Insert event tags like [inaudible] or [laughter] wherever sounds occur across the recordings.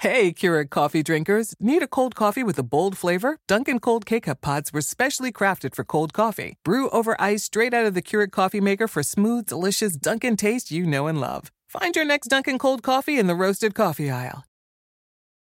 Hey, Keurig coffee drinkers. Need a cold coffee with a bold flavor? Dunkin' Cold K-Cup pods were specially crafted for cold coffee. Brew over ice straight out of the Keurig coffee maker for smooth, delicious Dunkin' taste you know and love. Find your next Dunkin' Cold coffee in the roasted coffee aisle.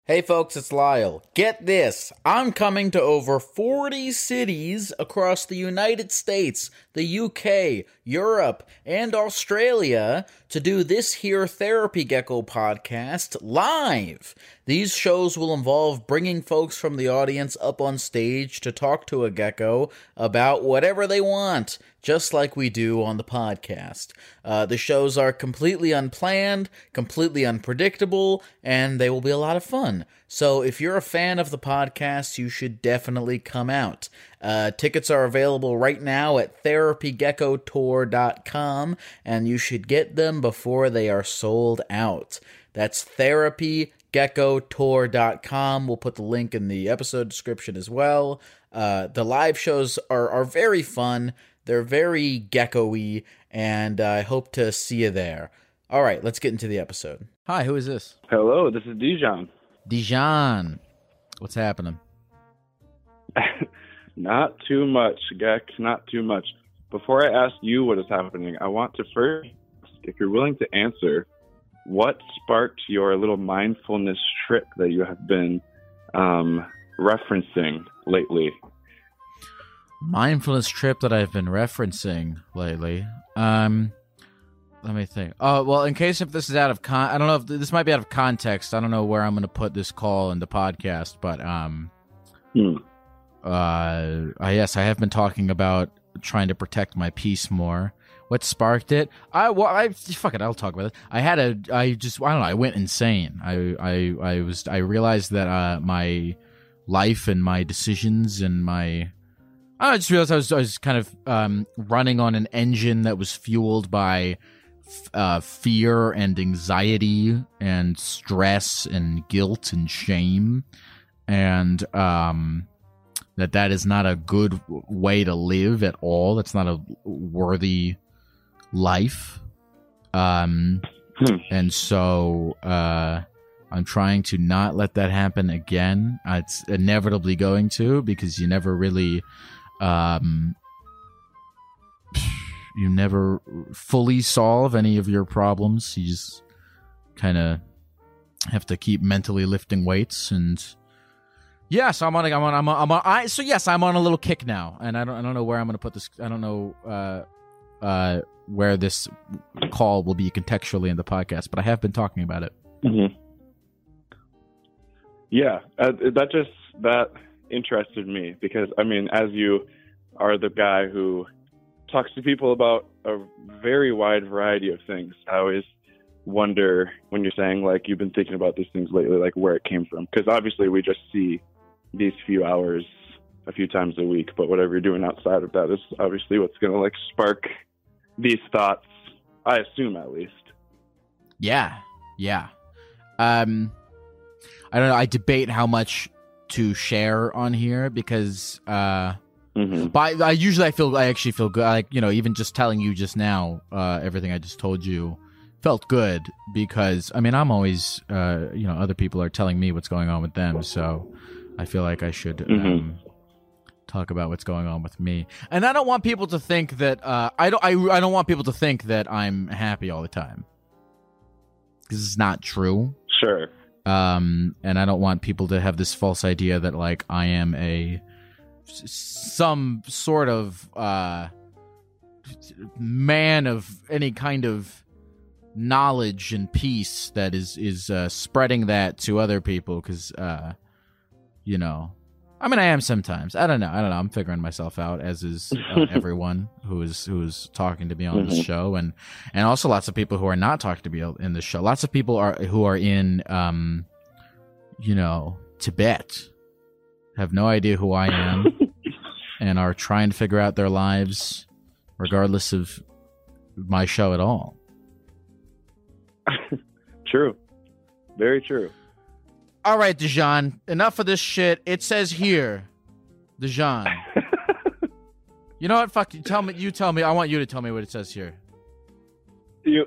Hey folks, it's Lyle. Get this. I'm coming to over 40 cities across the United States, the UK, Europe, and Australia to do this here Therapy Gecko podcast live. These shows will involve bringing folks from the audience up on stage to talk to a gecko about whatever they want, just like we do on the podcast. Uh, the shows are completely unplanned, completely unpredictable, and they will be a lot of fun. So if you're a fan of the podcast, you should definitely come out. Uh, tickets are available right now at therapygeckotour.com, and you should get them before they are sold out. That's therapygeckotour.com. We'll put the link in the episode description as well. Uh, the live shows are, are very fun. They're very gecko-y, and I hope to see you there. All right, let's get into the episode. Hi, who is this? Hello, this is Dijon. Dijon. What's happening? [laughs] not too much, Geck. Not too much. Before I ask you what is happening, I want to first, if you're willing to answer, what sparked your little mindfulness trip that you have been um, referencing lately? Mindfulness trip that I've been referencing lately. Um, let me think. Oh well, in case if this is out of con, I don't know if this might be out of context. I don't know where I'm going to put this call in the podcast, but um, Hmm. uh, I yes, I have been talking about trying to protect my peace more. What sparked it? I well, I fuck it. I'll talk about it. I had a. I just. I don't know. I went insane. I. I. I was. I realized that uh, my life and my decisions and my. I just realized I was. I was kind of um, running on an engine that was fueled by uh, fear and anxiety and stress and guilt and shame, and um, that that is not a good way to live at all. That's not a worthy life. Um, Hmm. and so uh, I'm trying to not let that happen again. It's inevitably going to because you never really, um, you never fully solve any of your problems. You just kind of have to keep mentally lifting weights and. Yes, I'm on. a- I'm on. I'm on. I'm on I, so yes, I'm on a little kick now, and I don't. I don't know where I'm going to put this. I don't know uh, uh, where this call will be contextually in the podcast, but I have been talking about it. hmm Yeah, uh, that just that interested me because I mean, as you are the guy who talks to people about a very wide variety of things, I always wonder when you're saying like you've been thinking about these things lately, like where it came from. Because obviously we just see these few hours a few times a week, but whatever you're doing outside of that is obviously what's going to like spark these thoughts. I assume at least. Yeah, yeah. Um, I don't know. I debate how much to share on here because uh, hmm But I, I usually I feel I actually feel good. Like you know, even just telling you just now, uh, everything I just told you felt good because I mean I'm always uh, you know other people are telling me what's going on with them, so I feel like I should um, Mhm. talk about what's going on with me. And I don't want people to think that uh, I don't I, I don't want people to think that I'm happy all the time because it's not true Sure. um and i don't want people to have this false idea that like i am a some sort of uh man of any kind of knowledge and peace that is is uh, spreading that to other people because uh you know I mean, I am sometimes. I don't know. I don't know. I'm figuring myself out, as is uh, [laughs] everyone who is who is talking to me on this Mhm. show, and and also lots of people who are not talking to me in this show. Lots of people are who are in, um, you know, Tibet, have no idea who I am, [laughs] and are trying to figure out their lives, regardless of my show at all. [laughs] True. Very true. All right, Dejan, enough of this shit. It says here, Dejan. [laughs] You know what? Fuck you. Tell me. You tell me. I want you to tell me what it says here. You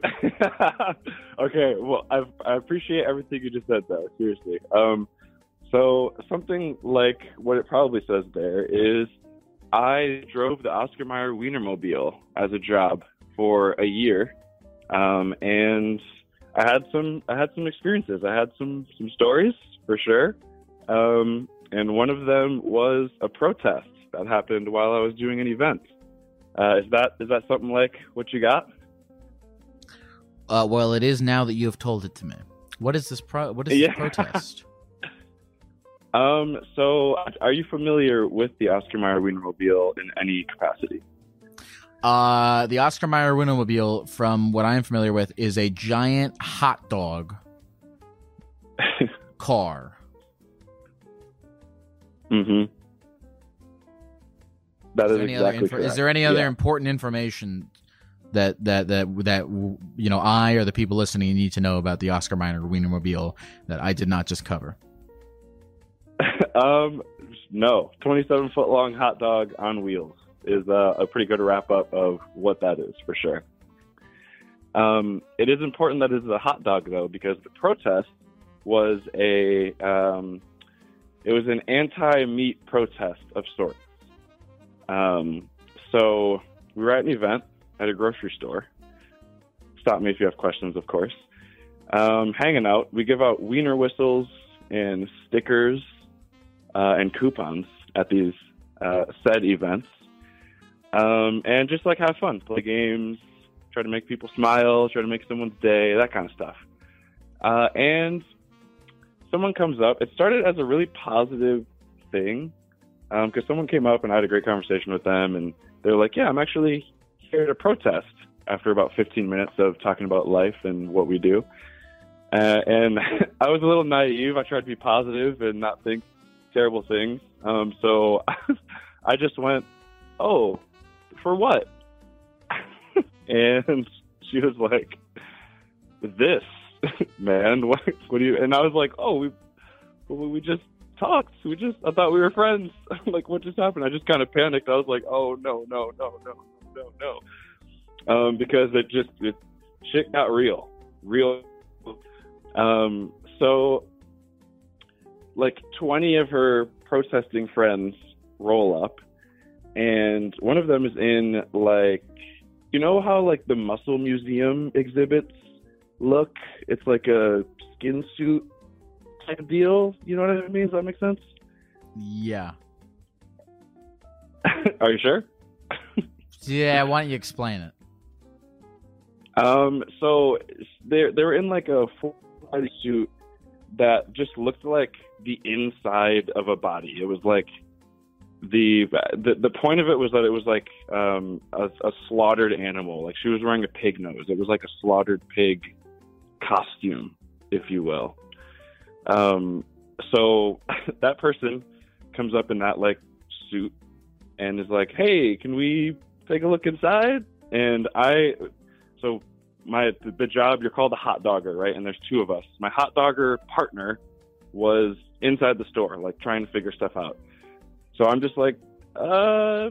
okay? Well, I I appreciate everything you just said, though. Seriously. Um, so something like what it probably says there is, I drove the Oscar Mayer Wienermobile as a job for a year, um, and I had some I had some experiences. I had some some stories for sure, um, and one of them was a protest that happened while I was doing an event. Uh, is that is that something like what you got? Uh, well, it is now that you have told it to me. What is this? Pro- what is Yeah. this [laughs] protest? Um, so are you familiar with the Oscar Mayer Wienermobile in any capacity? uh, the Oscar Mayer Wienermobile, from what I'm familiar with, is a giant hot dog [laughs] car. mm-hmm. That Is is, there any other exactly info- correct. is there any other Yeah. important information that that that that you know I or the people listening need to know about the Oscar Mayer Wienermobile that I did not just cover? [laughs] um, no, 27 foot long hot dog on wheels is uh, a pretty good wrap up of what that is for sure. Um, it is important that it is a hot dog though, because the protest was a um, it was an anti meat protest of sorts. Um, so we were at an event at a grocery store. Stop me if you have questions, of course. Um, hanging out, we give out wiener whistles and stickers uh, and coupons at these uh, said events, um, and just like have fun, play games, try to make people smile, try to make someone's day, that kind of stuff. Uh, and someone comes up. It started as a really positive thing because someone came up and I had a great conversation with them, and they're like, "Yeah, I'm actually here to protest." After about 15 minutes of talking about life and what we do, uh, and [laughs] I was a little naive. I tried to be positive and not think terrible things. Um, so [laughs] I just went, "Oh, for what?" [laughs] and she was like, "This, [laughs] man. What? What do you?" And I was like, "Oh, we, we just talked. We just. I thought we were friends. like, what just happened?" I just kind of panicked. I was like, "Oh no, no, no, no, no, no," um, because it just it, shit got real, real. Um, so like 20 of her protesting friends roll up and one of them is in like you know how like the muscle museum exhibits look it's like a skin suit type deal you know what i mean does that make sense Yeah. [laughs] are you sure Yeah. Why don't you explain it? Um, so they're they're in like a full body suit that just looked like the inside of a body. It was like the the the point of it was that it was like um a, a slaughtered animal. Like she was wearing a pig nose. It was like a slaughtered pig costume, if you will. Um, so [laughs] that person comes up in that like suit and is like, "Hey, can we take a look inside?" And I so my the job you're called a hot dogger right? And there's two of us. My hot dogger partner was inside the store like trying to figure stuff out. So i'm just like uh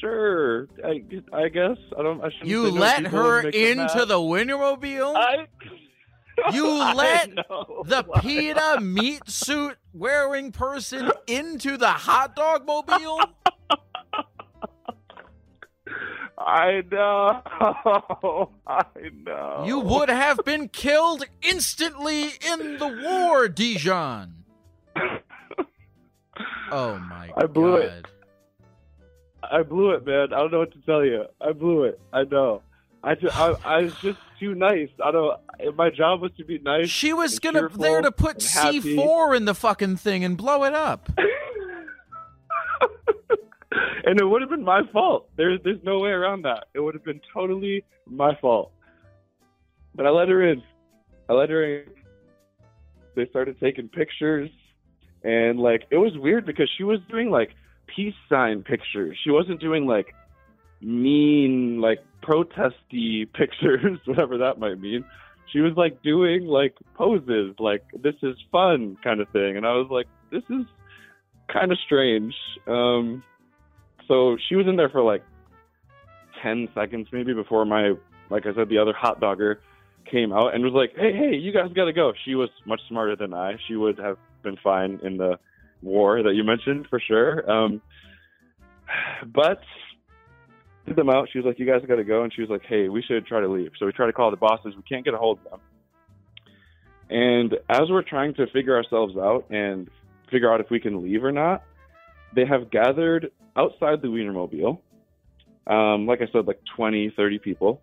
sure. I, I guess. I don't I shouldn't You say no. let her and make them into the Wienermobile? I, [laughs] You let [laughs] the PETA meat suit wearing person into the hot dog mobile? [laughs] I know. [laughs] I know. You would have been killed instantly in the war, Dijon. Oh my god. I blew god. it. I blew it, man. I don't know what to tell you. I blew it. I know. I, ju- I, I was just too nice. I don't. My job was to be nice. She was gonna there to put. C4 in the fucking thing and blow it up. [laughs] and it would have been my fault. There's there's no way around that. It would have been totally my fault. But I let her in. I let her in. They started taking pictures, and like it was weird because she was doing like peace sign pictures. She wasn't doing like mean like protesty [laughs] pictures, whatever that might mean. She was like doing like poses, like this is fun kind of thing, and I was like, this is kind of strange. Um, so she was in there for like ten seconds maybe before my, like I said, the other hot dogger came out and was like, hey, hey, you guys got to go. She was much smarter than I. She would have been fine in the war that you mentioned for sure. Um, but did them out. She was like, "You guys got to go," and she was like, "Hey, we should try to leave." So we try to call the bosses. We can't get a hold of them. And as we're trying to figure ourselves out and figure out if we can leave or not, they have gathered outside the Wienermobile. Um, like I said, like 20, 30 people.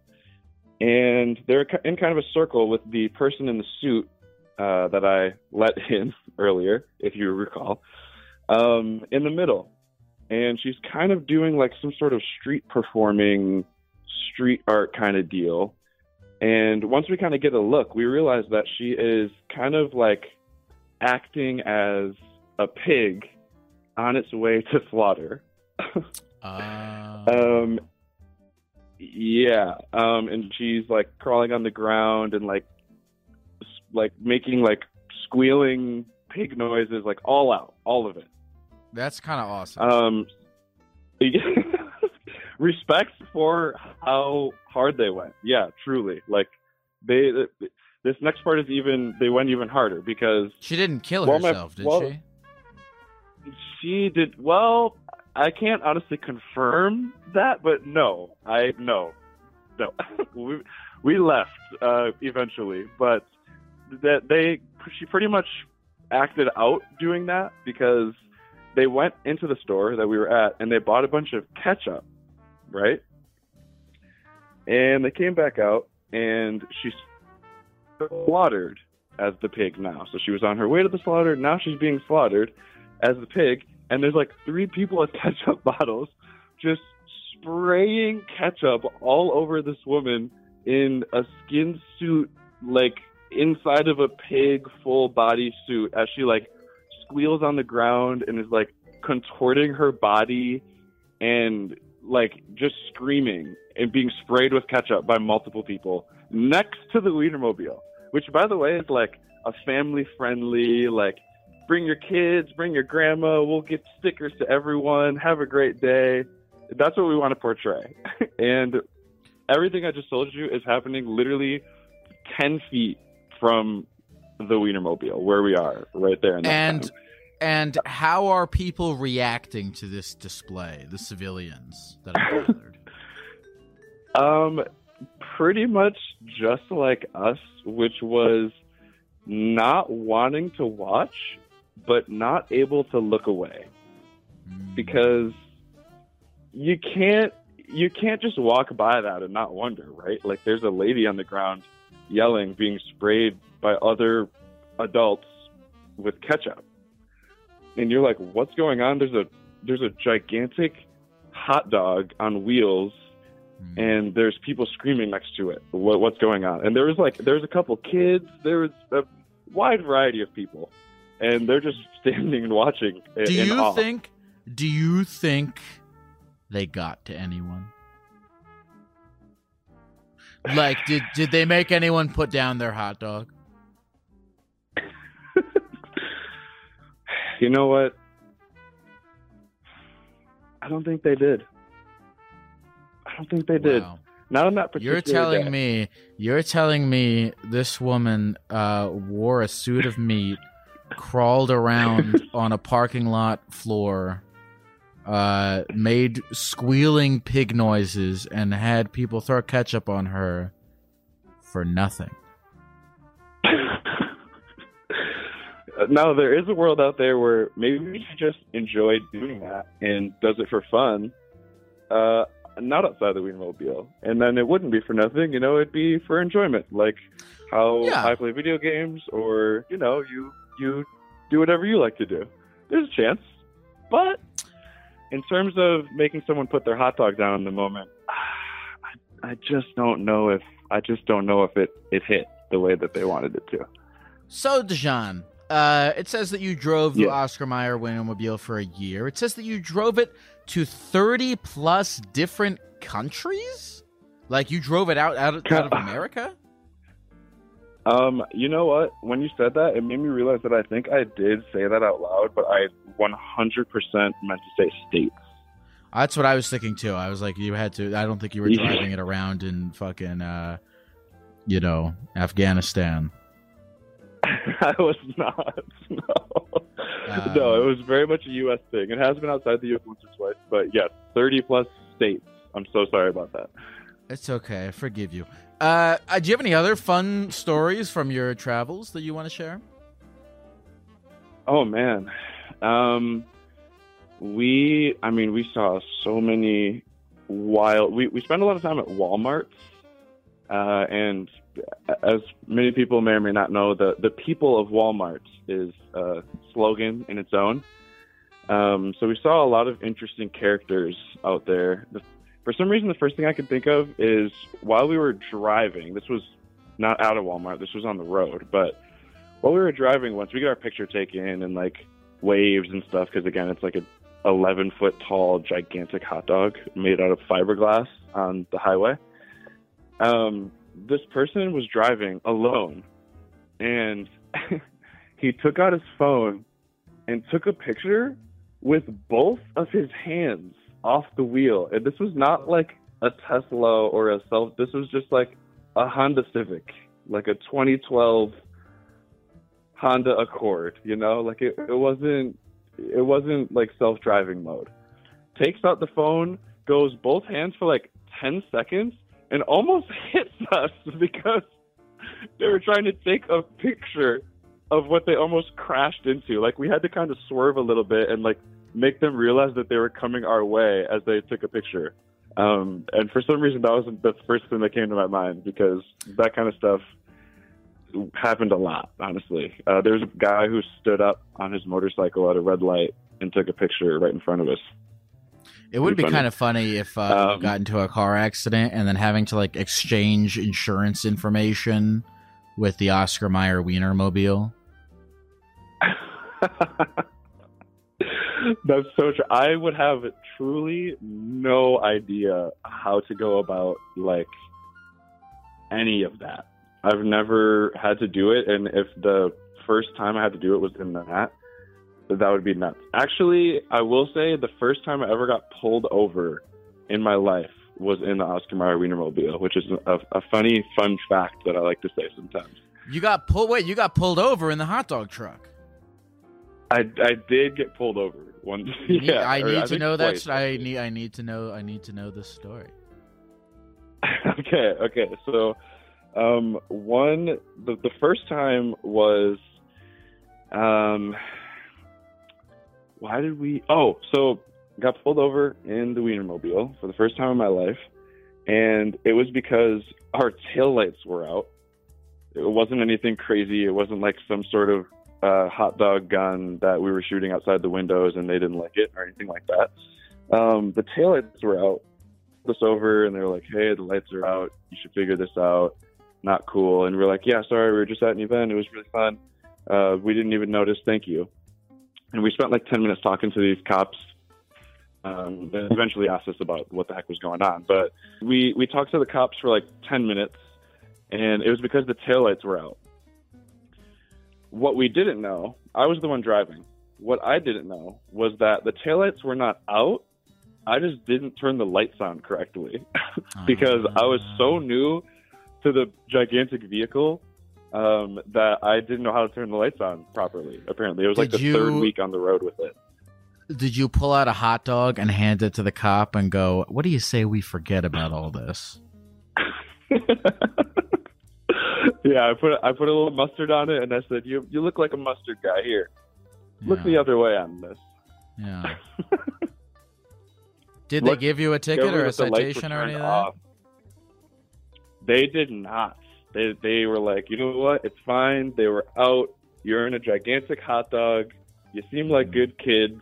And they're in kind of a circle with the person in the suit uh, that I let [laughs] in earlier, if you recall, um, in the middle and she's kind of doing like some sort of street performing street art kind of deal and once we kind of get a look we realize that she is kind of like acting as a pig on its way to slaughter Uh, um yeah um and she's like crawling on the ground and like like making like squealing pig noises like all out all of it that's kind of awesome. um, [laughs] respect for how hard they went. Yeah, truly. Like they, this next part is even they went even harder because she didn't kill herself, did she? She did well. I can't honestly confirm that, but no, I no, no. [laughs] we we left uh, eventually, but that they she pretty much acted out doing that because they went into the store that we were at and they bought a bunch of ketchup, right? And they came back out and she slaughtered as the pig now. So she was on her way to the slaughter. Now she's being slaughtered as the pig. And there's like three people with [laughs] ketchup bottles just spraying ketchup all over this woman in a skin suit, like inside of a pig full body suit as she like squeals on the ground and is like contorting her body and like just screaming and being sprayed with ketchup by multiple people next to the Wienermobile, which by the way is like a family friendly, like bring your kids, bring your grandma, we'll get stickers to everyone, have a great day. That's what we want to portray. [laughs] and everything I just told you is happening literally 10 feet from the Wienermobile, where we are, right there. And time. and how are people reacting to this display? The civilians that are [laughs] gathered. Um, pretty much just like us, which was not wanting to watch, but not able to look away because you can't you can't just walk by that and not wonder, right? Like there's a lady on the ground yelling, being sprayed by other adults with ketchup, and you're like, what's going on? There's a there's a gigantic hot dog on wheels Mm. and there's people screaming next to it. What, what's going on? And there was like there's a couple kids. There was a wide variety of people, and they're just [laughs] standing and watching. do you awe. think? Do you think they got to anyone? Like, did did they make anyone put down their hot dog? [laughs] You know what? I don't think they did. I don't think they did. Wow. Not on that particular You're telling day. me you're telling me this woman uh, wore a suit of meat, crawled around [laughs] on a parking lot floor, uh, made squealing pig noises, and had people throw ketchup on her for nothing. no, there is a world out there where maybe she just enjoyed doing that and does it for fun, uh, not outside the Wienermobile. And then it wouldn't be for nothing, you know, it'd be for enjoyment, like how Yeah. I play video games or, you know, you, you do whatever you like to do. There's a chance. But in terms of making someone put their hot dog down in the moment, I, I just don't know if I just don't know if it it hit the way that they wanted it to. So, Dejan, uh, it says that you drove the Yeah. Oscar Mayer Wienermobile for a year. It says that you drove it to 30 plus different countries? Like you drove it out, out, out of America? Um, you know what? When you said that, it made me realize that I think I did say that out loud, but I 100% meant to say states. That's what I was thinking too. I was like, you had to, I don't think you were driving it around in fucking, uh, you know, Afghanistan. [laughs] I was not. No. Um, no, it was very much a U.S. thing. It has been outside the U.S. once or twice, but yes, 30 plus states. I'm so sorry about that. It's okay. I forgive you. Uh, uh, do you have any other fun stories from your travels that you want to share? Oh man, um, we. I mean, we saw so many wild. We we spent a lot of time at Walmart, uh, and as many people may or may not know, the the people of Walmart is a slogan in its own. Um, so we saw a lot of interesting characters out there. The, for some reason, the first thing I could think of is while we were driving. This was not out of Walmart. This was on the road, but while we were driving once we got our picture taken and like waves and stuff because again it's like a 11 foot tall gigantic hot dog made out of fiberglass on the highway um, this person was driving alone and [laughs] he took out his phone and took a picture with both of his hands off the wheel and this was not like a tesla or a self this was just like a honda civic like a 2012 Honda Accord, you know, like it, it wasn't it wasn't like self-driving mode. Takes out the phone, goes both hands for like 10 seconds and almost [laughs] hits us because they were trying to take a picture of what they almost crashed into. Like we had to kind of swerve a little bit and like make them realize that they were coming our way as they took a picture. Um, and for some reason, that wasn't the first thing that came to my mind because that kind of stuff happened a lot, honestly. Uh, there was a guy who stood up on his motorcycle at a red light and took a picture right in front of us. It would be funny. kind of funny if uh, you Um, got into a car accident and then having to like exchange insurance information with the Oscar Mayer Wienermobile. [laughs] That's so true. I would have truly no idea how to go about like any of that. I've never had to do it, and if the first time I had to do it was in that, that would be nuts. Actually, I will say the first time I ever got pulled over in my life was in the Oscar Mayer Wienermobile, which is a, a funny, fun fact that I like to say sometimes. You got pulled. Wait, you got pulled over in the hot dog truck. I, I did get pulled over one. [laughs] Need- yeah, I need to know that. I need. I need to know. I need to know this story. [laughs] okay, okay. So, um, one the the first time was, um, why did we? Oh, so got pulled over in the Wienermobile for the first time in my life, and it was because our tail lights were out. It wasn't anything crazy. It wasn't like some sort of uh, hot dog gun that we were shooting outside the windows and they didn't like it or anything like that. Um, the taillights were out. This over and they were like, "Hey, the lights are out. You should figure this out. Not cool." And we are like, "Yeah, sorry. We were just at an event. It was really fun. Uh, we didn't even notice. Thank you." And we spent like ten minutes talking to these cops. Um, eventually asked us about what the heck was going on, but we we talked to the cops for like ten minutes, and it was because the taillights were out. What we didn't know, I was the one driving. What I didn't know was that the taillights were not out. I just didn't turn the lights on correctly [laughs] because I was so new to the gigantic vehicle um, that I didn't know how to turn the lights on properly. Apparently, it was like Did the third week on the road with it. Did you pull out a hot dog and hand it to the cop and go, "What do you say we forget about all this?" Yeah, I put I put a little mustard on it, and I said, "You you look like a mustard guy. Here, look Yeah. the other way on this." Yeah. [laughs] Did they give you a ticket or a that the lights were citation or turned any of that? off. They did not. They they were like, you know what? It's fine. They were out. You're in a gigantic hot dog. You seem like good kids.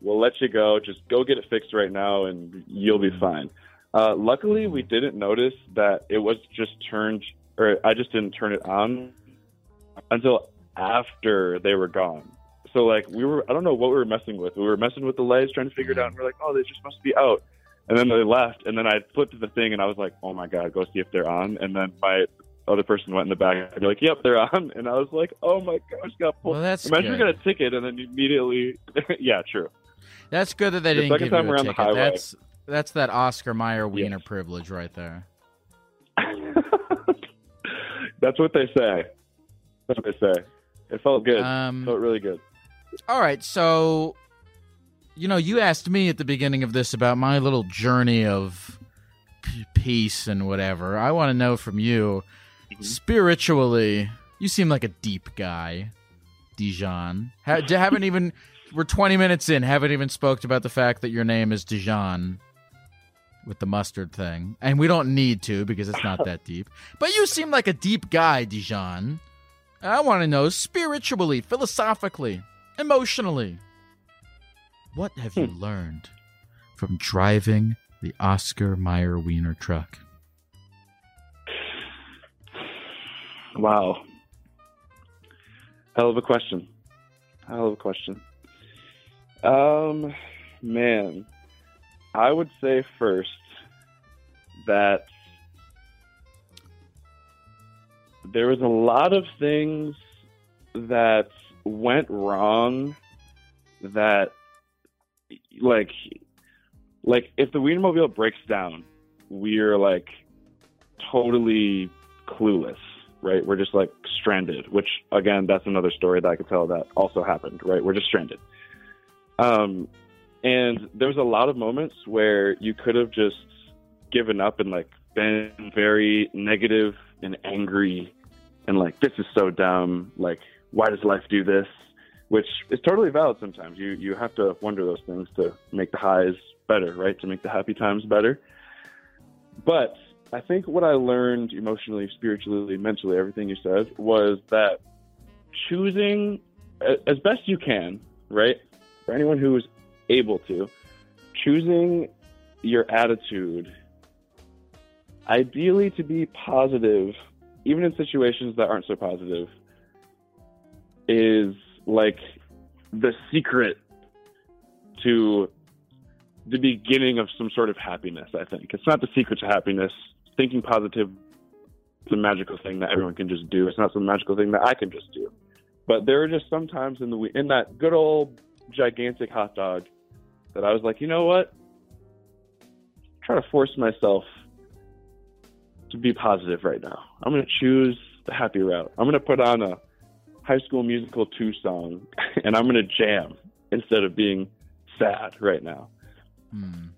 we'll let you go. Just go get it fixed right now, and you'll be fine." Uh, luckily, we didn't notice that it was just turned, or I just didn't turn it on until after they were gone. So like we were, I don't know what we were messing with. We were messing with the lights, trying to figure it out. And we're like, oh, they just must be out. And then they left. And then I flipped to the thing, and I was like, oh my god, go see if they're on. And then my other person went in the back and be like, "Yep, they're on," [laughs] and I was like, "Oh my gosh, got pulled." Well, that's Imagine good. you got a ticket and then immediately, [laughs] yeah, true. That's good that they The didn't give you a ticket. That's that's that Oscar Mayer Wiener Yes. privilege right there. [laughs] That's what they say. That's what they say. It felt good. Um, it felt really good. All right, so you know, you asked me at the beginning of this about my little journey of p- peace and whatever. I want to know from you, Mm-hmm. spiritually, you seem like a deep guy, Dijon. Ha- haven't even we're 20 minutes in, haven't even spoke about the fact that your name is Dijon with the mustard thing. And we don't need to because it's not that deep. But you seem like a deep guy, Dijon. I want to know spiritually, philosophically, emotionally. What have you learned from driving the Oscar Mayer Wiener truck? Wow. Hell of a question. Hell of a question. Um, man, I would say first that there was a lot of things that went wrong that like like if the Wienermobile breaks down, we're like totally clueless, right? We're just like stranded, which again, that's another story that I could tell that also happened, right? We're just stranded. Um, and there was a lot of moments where you could have just given up and like been very negative and angry and like, this is so dumb. Like, why does life do this? Which is totally valid sometimes. You, you have to wonder those things to make the highs better, right? To make the happy times better. But I think what I learned emotionally, spiritually, mentally, everything you said was that choosing as best you can, right? For anyone who is able to, choosing your attitude, ideally to be positive, even in situations that aren't so positive, is like the secret to the beginning of some sort of happiness, I think. It's not the secret to happiness. Thinking positive is a magical thing that everyone can just do. It's not some magical thing that I can just do. But there are just sometimes in the in that good old gigantic hot dog that I was like, you know what? Try to force myself to be positive right now. I'm going to choose the happy route. I'm going to put on a High School Musical 2 song [laughs] and I'm going to jam instead of being sad right now. Hmm.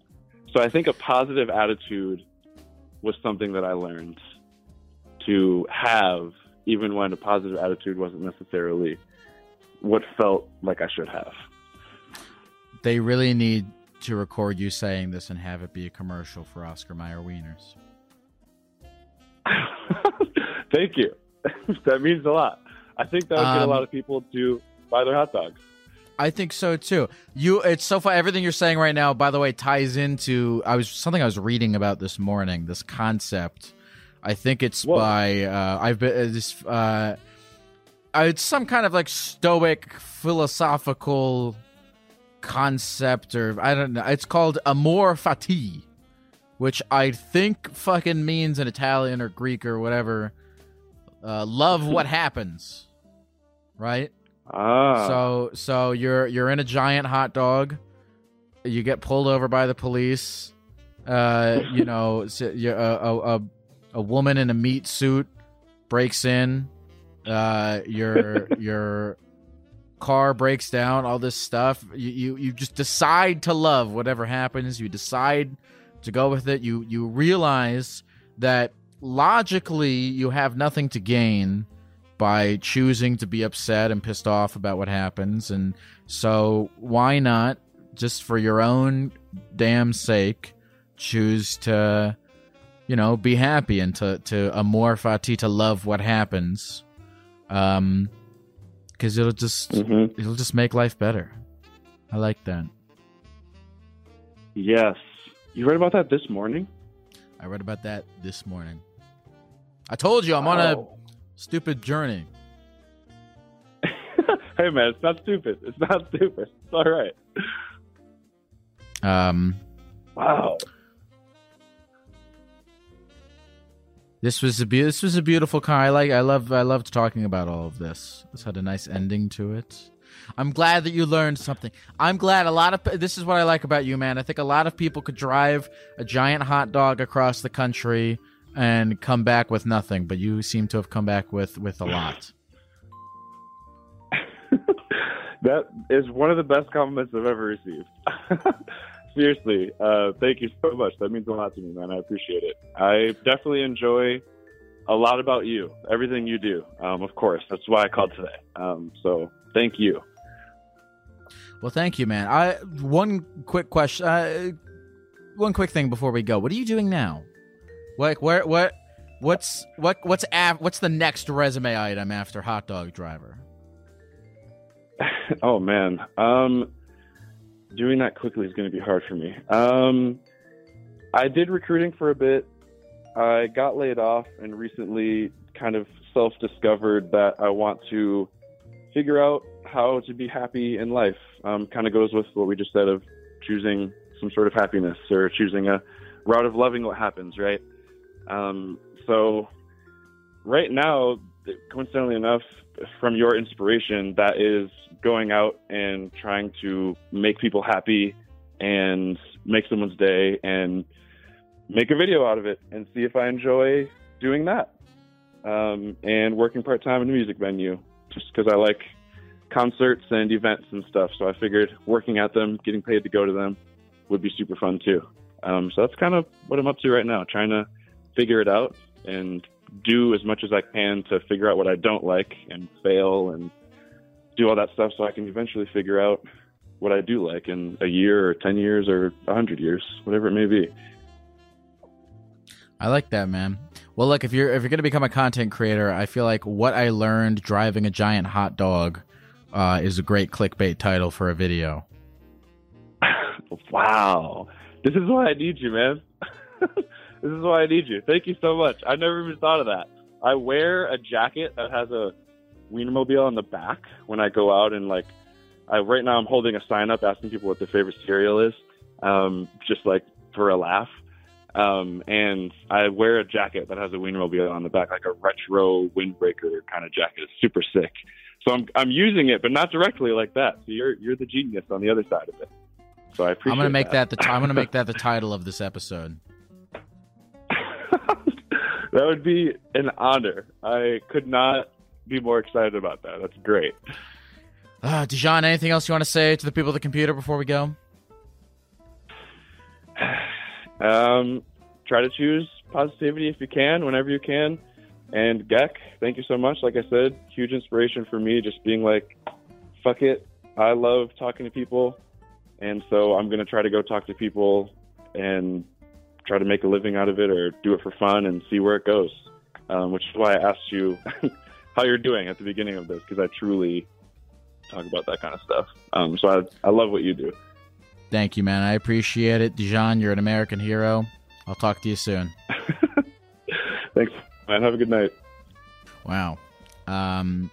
So I think a positive attitude was something that I learned to have, even when a positive attitude wasn't necessarily what felt like I should have. They really need to record you saying this and have it be a commercial for Oscar Mayer Wieners. [laughs] Thank you. [laughs] that means a lot. I think that would get a Um, lot of people to buy their hot dogs. I think so too. You, it's so far. Everything you're saying right now, by the way, ties into I was something I was reading about this morning. This concept. I think it's Whoa. by uh, I've been uh, this. Uh, uh, it's some kind of like stoic philosophical concept, or I don't know. It's called amor fati, which I think fucking means in Italian or Greek or whatever. Uh, love what [laughs] happens, right? Ah, So so you're you're in a giant hot dog. You get pulled over by the police. Uh, you know, [laughs] a, a a woman in a meat suit breaks in. Uh, your [laughs] your car breaks down. All this stuff. You, you you just decide to love whatever happens. You decide to go with it. You you realize that logically you have nothing to gain by choosing to be upset and pissed off about what happens. And so, why not, just for your own damn sake, choose to, you know, be happy and to, to amor fati, to love what happens? Um, because it'll just, hmm it'll just make life better. I like that. Yes. You read about that this morning? I read about that this morning. I told you I'm on a stupid journey. [laughs] hey man, it's not stupid. It's not stupid. It's all right. Um, Wow. This was a be- this was a beautiful car. I like I love I loved talking about all of this. This had a nice ending to it. I'm glad that you learned something. I'm glad a lot of this is what I like about you, man. I think a lot of people could drive a giant hot dog across the country and come back with nothing, but you seem to have come back with with a lot. [laughs] that is one of the best compliments I've ever received. [laughs] Seriously, uh, thank you so much. That means a lot to me, man. I appreciate it. I definitely enjoy a lot about you, everything you do. Um, of course, that's why I called today. Um, so thank you. Well, thank you, man. I one quick question, uh, one quick thing before we go. What are you doing now? Like, where, what, what's, what, what's, af- what's the next resume item after hot dog driver? [laughs] oh man, um, doing that quickly is going to be hard for me. Um, I did recruiting for a bit. I got laid off and recently kind of self-discovered that I want to figure out how to be happy in life. Um, kind of goes with what we just said of choosing some sort of happiness or choosing a route of loving what happens, right? Um, so right now, coincidentally enough, from your inspiration, that is going out and trying to make people happy and make someone's day and make a video out of it and see if I enjoy doing that. Um, and working part time in a music venue just because I like concerts and events and stuff. So I figured working at them, getting paid to go to them would be super fun too. Um, so that's kind of what I'm up to right now, trying to figure it out and do as much as I can to figure out what I don't like and fail and do all that stuff so I can eventually figure out what I do like in a year or 10 years or 100 years, whatever it may be. I like that, man. Well, look, if you're if you're gonna become a content creator, I feel like what I learned driving a giant hot dog uh, is a great clickbait title for a video. [laughs] Wow. This is why I need you, man. [laughs] this is why I need you. Thank you so much. I never even thought of that. I wear a jacket that has a Wienermobile on the back when I go out and like I right now I'm holding a sign up asking people what their favorite cereal is. Um, just like for a laugh. Um, and I wear a jacket that has a Wienermobile on the back, like a retro windbreaker kind of jacket. It's super sick. So I'm I'm using it, but not directly like that. So you're you're the genius on the other side of it. So I appreciate. I'm gonna make that. that the t- I'm gonna make [laughs] that the title of this episode. That would be an honor. I could not be more excited about that. That's great. Uh, Dijon, anything else you want to say to the people at the computer before we go? [sighs] Um, try to choose positivity if you can, whenever you can. And Gek, thank you so much. Like I said, huge inspiration for me. Just being like, fuck it. I love talking to people, and so I'm gonna try to go talk to people and try to make a living out of it, or do it for fun and see where it goes. Um, which is why I asked you [laughs] how you're doing at the beginning of this, because I truly talk about that kind of stuff. Um, so I, I love what you do. Thank you, man. I appreciate it. Dijon, you're an American hero. I'll talk to you soon. [laughs] Thanks, man. Have a good night. Wow. Um,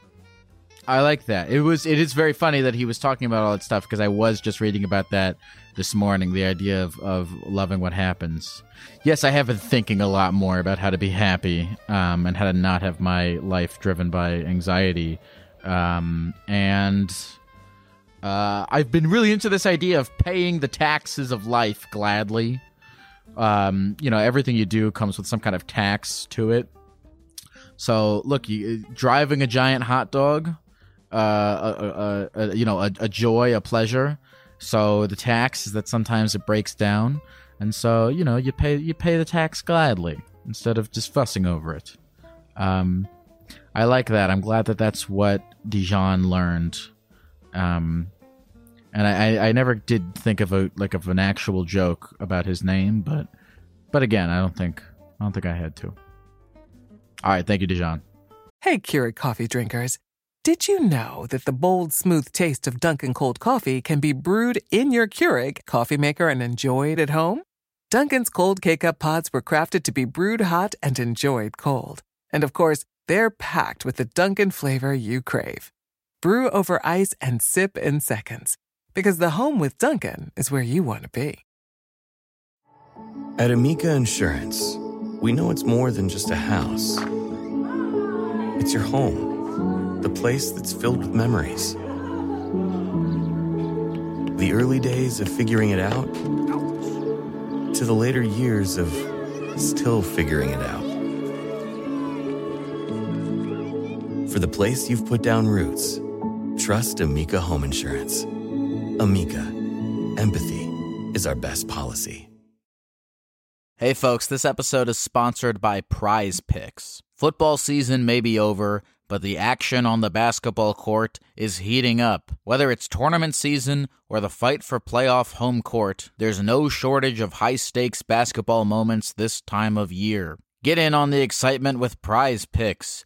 I like that. It was. It is very funny that he was talking about all that stuff because I was just reading about that this morning. The idea of of loving what happens. Yes, I have been thinking a lot more about how to be happy um, and how to not have my life driven by anxiety. Um, and uh, I've been really into this idea of paying the taxes of life gladly. Um, you know, everything you do comes with some kind of tax to it. So, look, you, driving a giant hot dog, uh, a, a, a, you know, a, a joy, a pleasure. So the tax is that sometimes it breaks down, and so you know you pay you pay the tax gladly instead of just fussing over it. Um, I like that. I'm glad that that's what Dijon learned. Um, and I, I, never did think of a like of an actual joke about his name, but but again, I don't think I don't think I had to. All right, thank you, Dijon. Hey, Keurig coffee drinkers. Did you know that the bold, smooth taste of Dunkin' cold coffee can be brewed in your Keurig coffee maker and enjoyed at home? Dunkin's cold K-Cup pods were crafted to be brewed hot and enjoyed cold. And of course, they're packed with the Dunkin' flavor you crave. Brew over ice and sip in seconds. Because the home with Dunkin' is where you want to be. At Amica Insurance, we know it's more than just a house. It's your home, the place that's filled with memories. The early days of figuring it out to the later years of still figuring it out. For the place you've put down roots, trust Amica Home Insurance. Amica, empathy is our best policy. Hey folks, this episode is sponsored by PrizePicks. Football season may be over, but the action on the basketball court is heating up. Whether it's tournament season or the fight for playoff home court, there's no shortage of high stakes basketball moments this time of year. Get in on the excitement with PrizePicks,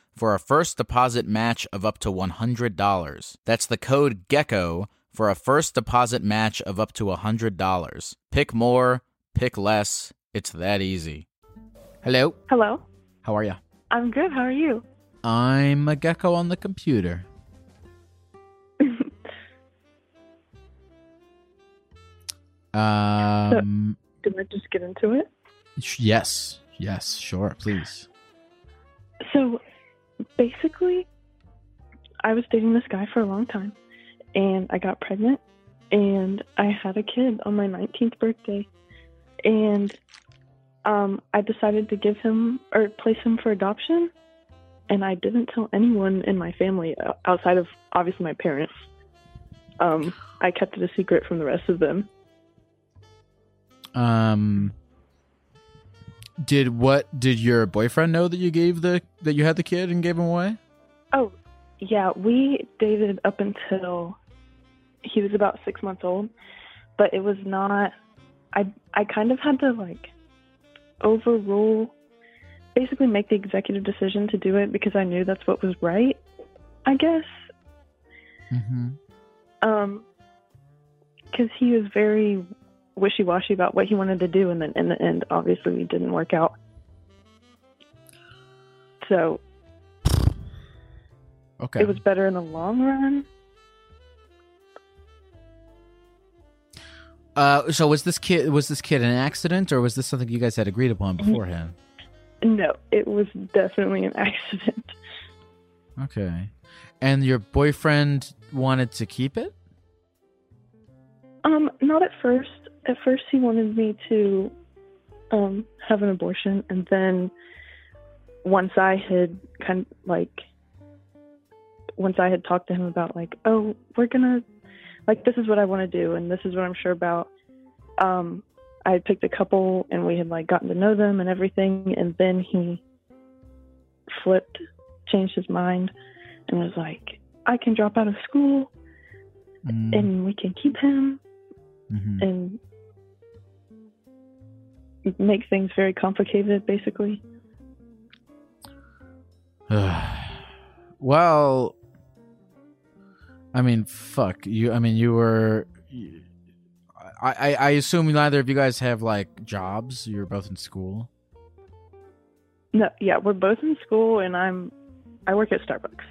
for a first deposit match of up to $100. That's the code GECKO for a first deposit match of up to $100. Pick more, pick less. It's that easy. Hello, Hello. how are you? I'm good. How are you? I'm a gecko on the computer. [laughs] Um, Did I just get into it? yes, yes, sure, please. So basically, I was dating this guy for a long time, and I got pregnant, and I had a kid on my 19th birthday, and um, I decided to give him or place him for adoption, and I didn't tell anyone in my family outside of obviously my parents. Um, I kept it a secret from the rest of them. Um, did what? Did your boyfriend know that you gave the that you had the kid and gave him away? Oh, yeah, we dated up until he was about six months old, but it was not. I I kind of had to like overrule, basically make the executive decision to do it because I knew that's what was right. I guess, Mm-hmm. um, because he was very wishy-washy about what he wanted to do, and then in the end, obviously, it didn't work out. So Okay. it was better in the long run. Uh, so was this kid was this kid an accident or was this something you guys had agreed upon beforehand? No, it was definitely an [laughs] accident. Okay. And your boyfriend wanted to keep it? Um, not at first. At first, he wanted me to um have an abortion, and then once I had kind of like once I had talked to him about like, oh, we're gonna like this is what I want to do, and this is what I'm sure about. Um, I had picked a couple, and we had like gotten to know them and everything, and then he flipped, changed his mind, and was like, I can drop out of school, Mm, and we can keep him mhm. and make things very complicated basically [sighs] well, I mean, fuck you. I mean, you were. you- I, I I assume neither of you guys have like jobs. You're both in school. no yeah we're both in school and i'm i work at starbucks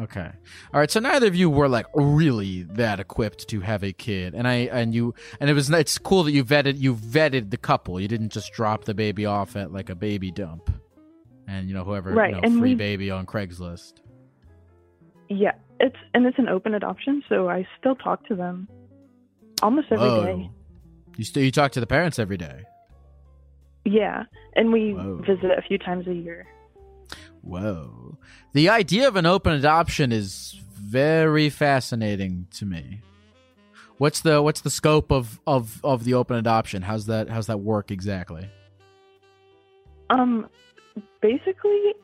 Okay. All right. So neither of you were like really that equipped to have a kid, and I and you and it was it's cool that you vetted you vetted the couple. You didn't just drop the baby off at like a baby dump, and you know whoever Right, you know, free we- baby on Craigslist. yeah it's and it's an open adoption so i still talk to them almost every day. Whoa. You still you talk to the parents every day. yeah and we Whoa. visit a few times a year Whoa. The idea of an open adoption is very fascinating to me. What's the what's the scope of of of the open adoption? How's that how's that work exactly? Um, basically,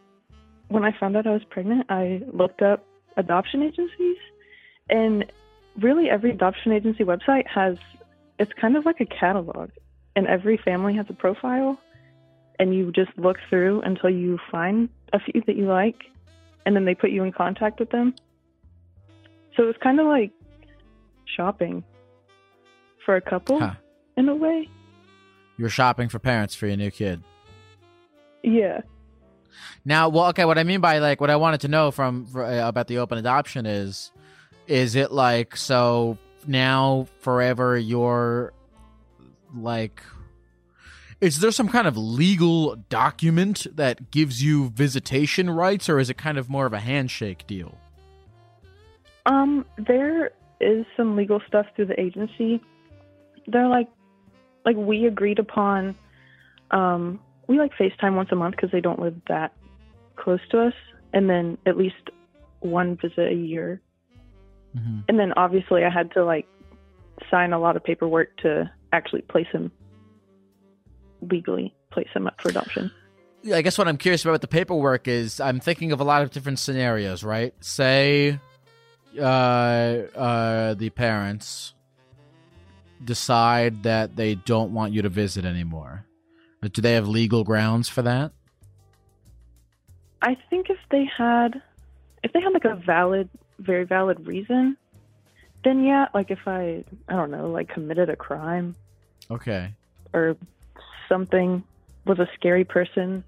when I found out I was pregnant, I looked up adoption agencies, and really every adoption agency website has it's kind of like a catalog, and every family has a profile, and you just look through until you find a few that you like, and then they put you in contact with them. So it's kind of like shopping for a couple Huh. in a way. You're shopping for parents for your new kid. Yeah. Now, well, okay. What I mean by like, what I wanted to know from for, uh, about the open adoption is, is it like so now forever you're like, is there some kind of legal document that gives you visitation rights, or is it kind of more of a handshake deal? Um, there is some legal stuff through the agency. They're like, like we agreed upon. Um, we like FaceTime once a month because they don't live that close to us, and then at least one visit a year. Mm-hmm. And then obviously I had to like sign a lot of paperwork to actually place him legally, place them up for adoption. Yeah, I guess what I'm curious about with the paperwork is I'm thinking of a lot of different scenarios, right? Say uh uh the parents decide that they don't want you to visit anymore. Do they have legal grounds for that? I think if they had, if they had like a valid, very valid reason, then yeah, like if I, I don't know, like committed a crime Okay. or something, was a scary person.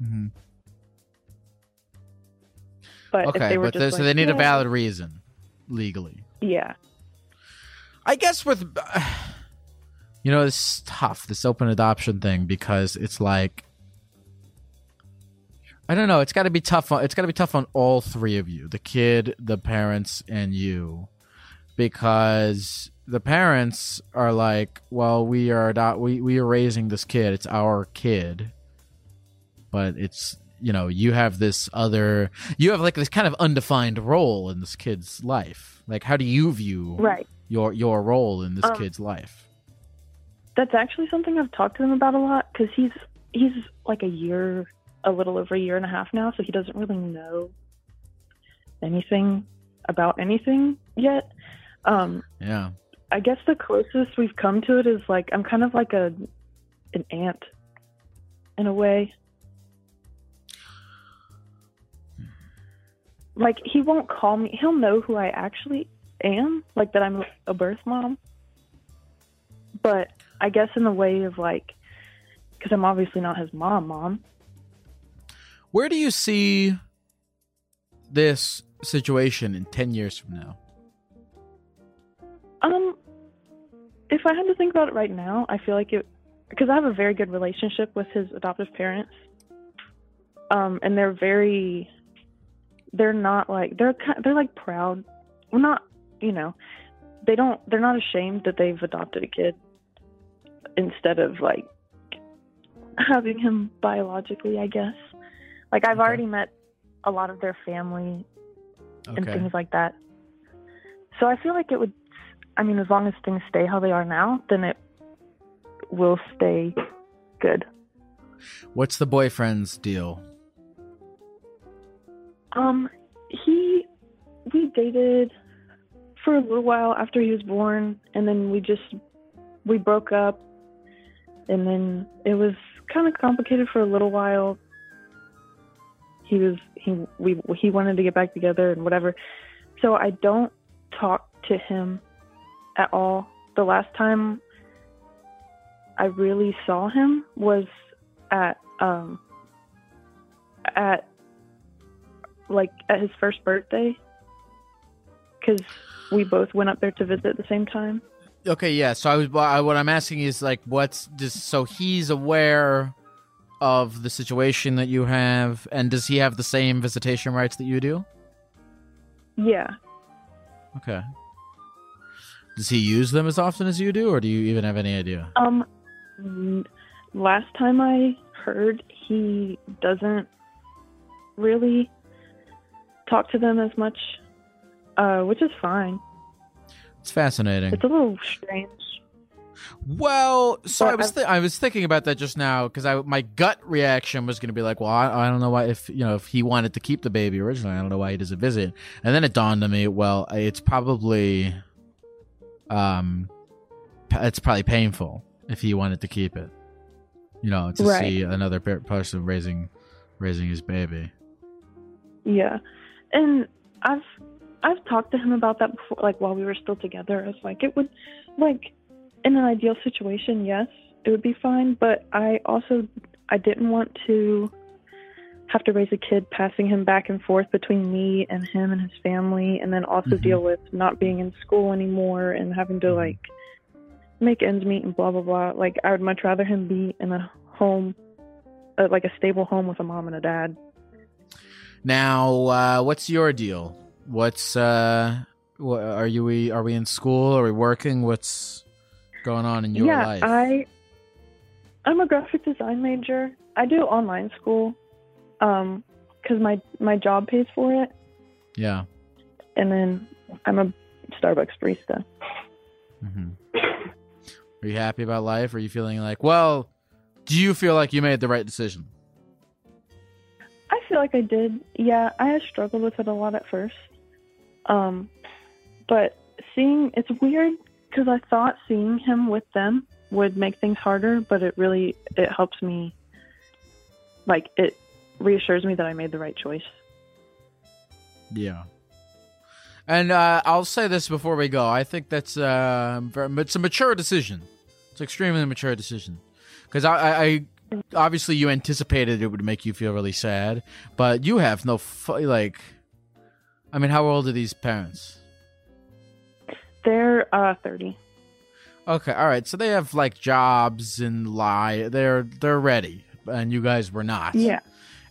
hmm But if Okay, they were but just like, so they need a valid reason legally. Yeah. I guess with [sighs] you know it's tough this open adoption thing because it's like I don't know, it's got to be tough on it's got to be tough on all three of you, the kid, the parents and you because the parents are like, well, we are adop- we we are raising this kid, it's our kid. But it's you know, you have this other you have like this kind of undefined role in this kid's life. Like how do you view Right. your your role in this Um, kid's life. That's actually something I've talked to him about a lot because he's he's like a year, a little over a year and a half now, so he doesn't really know anything about anything yet. Um, Yeah. I guess the closest we've come to it is like I'm kind of like a an aunt in a way. Like he won't call me. He'll know who I actually am, like that I'm a birth mom. But I guess in the way of like cuz I'm obviously not his mom mom. Where do you see this situation in 10 years from now? If I had to think about it right now, I feel like it because I have a very good relationship with his adoptive parents. Um, and they're very, they're not like they're they're like proud. Well, not you know, they don't they're not ashamed that they've adopted a kid instead of like having him biologically. I guess. Like I've Okay. already met a lot of their family and Okay. things like that. So I feel like it would. I mean, as long as things stay how they are now, then it will stay good. What's the boyfriend's deal? Um, he we dated for a little while after he was born, and then we just we broke up, and then it was kind of complicated for a little while. He was he we he wanted to get back together and whatever, so I don't talk to him at all. The last time I really saw him was at um at like at his first birthday because we both went up there to visit at the same time. Okay, yeah. So I was I, what I'm asking is like what's just so he's aware of the situation that you have and does he have the same visitation rights that you do? Yeah. Okay. Does he use them as often as you do or do you even have any idea? Um. Last time I heard, he doesn't really talk to them as much, uh, which is fine. It's fascinating. It's a little strange. Well, so But I was th- I was thinking about that just now because I my gut reaction was going to be like, well, I, I don't know why if you know if he wanted to keep the baby originally, I don't know why he doesn't visit. And then it dawned on me, well, it's probably, um, it's probably painful if he wanted to keep it. You know, to Right. see another person raising raising his baby. Yeah, and I've I've talked to him about that before, like while we were still together. I was like, it would, like, in an ideal situation, yes, it would be fine. But I also I didn't want to have to raise a kid passing him back and forth between me and him and his family, and then also Mhm. deal with not being in school anymore and having to Mhm. like make ends meet and blah blah blah. Like I would much rather him be in a home, uh, like a stable home with a mom and a dad. Now, uh, what's your deal? What's uh, wha are you we are we in school? Are we working? What's going on in your yeah, life? I I'm a graphic design major. I do online school um cuz my my job pays for it yeah. and then I'm a Starbucks barista. hmm Are you happy about life? Are you feeling like, well, do you feel like you made the right decision? I feel like I did. Yeah, I had struggled with it a lot at first. Um but seeing it's weird cuz I thought seeing him with them would make things harder, but it really it helps me like it reassures me that I made the right choice. Yeah. And uh, I'll say this before we go. I think that's uh, very, it's a mature decision. It's an extremely mature decision. Because I, I, I, obviously you anticipated it would make you feel really sad, but you have no fu- like. I mean, how old are these parents? They're uh 30. Okay, all right. So they have like jobs and lie. They're they're ready, and you guys were not. Yeah.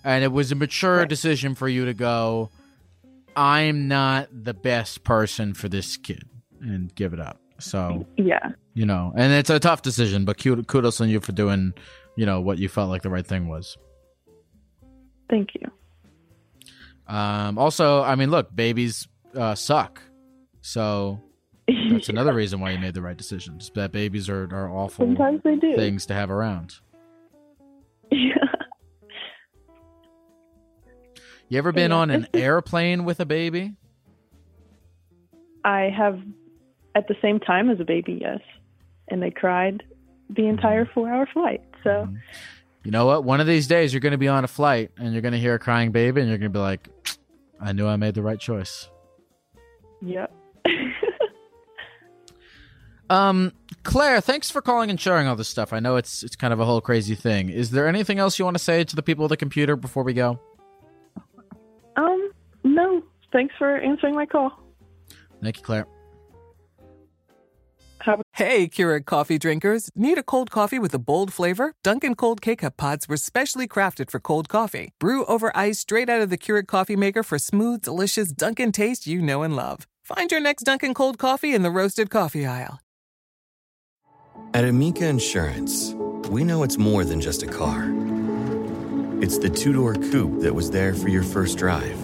And it was a mature Right. decision for you to go i'm not the best person for this kid and give it up so Yeah. you know and it's a tough decision but kudos on you for doing you know what you felt like the right thing was Thank you. um also i mean look babies uh suck so that's [laughs] another reason why you made the right decisions. that babies are, are awful Sometimes they do. things to have around [laughs] Yeah. You ever been Yeah. on an airplane with a baby I have at the same time as a baby, yes. And they cried the entire Mm-hmm. four hour flight. So You know what? One of these days, you're going to be on a flight and you're going to hear a crying baby, and you're going to be like, "I knew I made the right choice." yep. [laughs] Um, Claire, thanks for calling and sharing all this stuff. I know it's it's kind of a whole crazy thing. Is there anything else you want to say to the people of the computer before we go? No. Thanks for answering my call. Thank you, Claire. Have a Hey, Keurig coffee drinkers. Need a cold coffee with a bold flavor? Dunkin' Cold K-Cup pods were specially crafted for cold coffee. Brew over ice straight out of the Keurig coffee maker for smooth, delicious Dunkin' taste you know and love. Find your next Dunkin' Cold coffee in the roasted coffee aisle. At Amica Insurance, we know it's more than just a car. It's the two door coupe that was there for your first drive,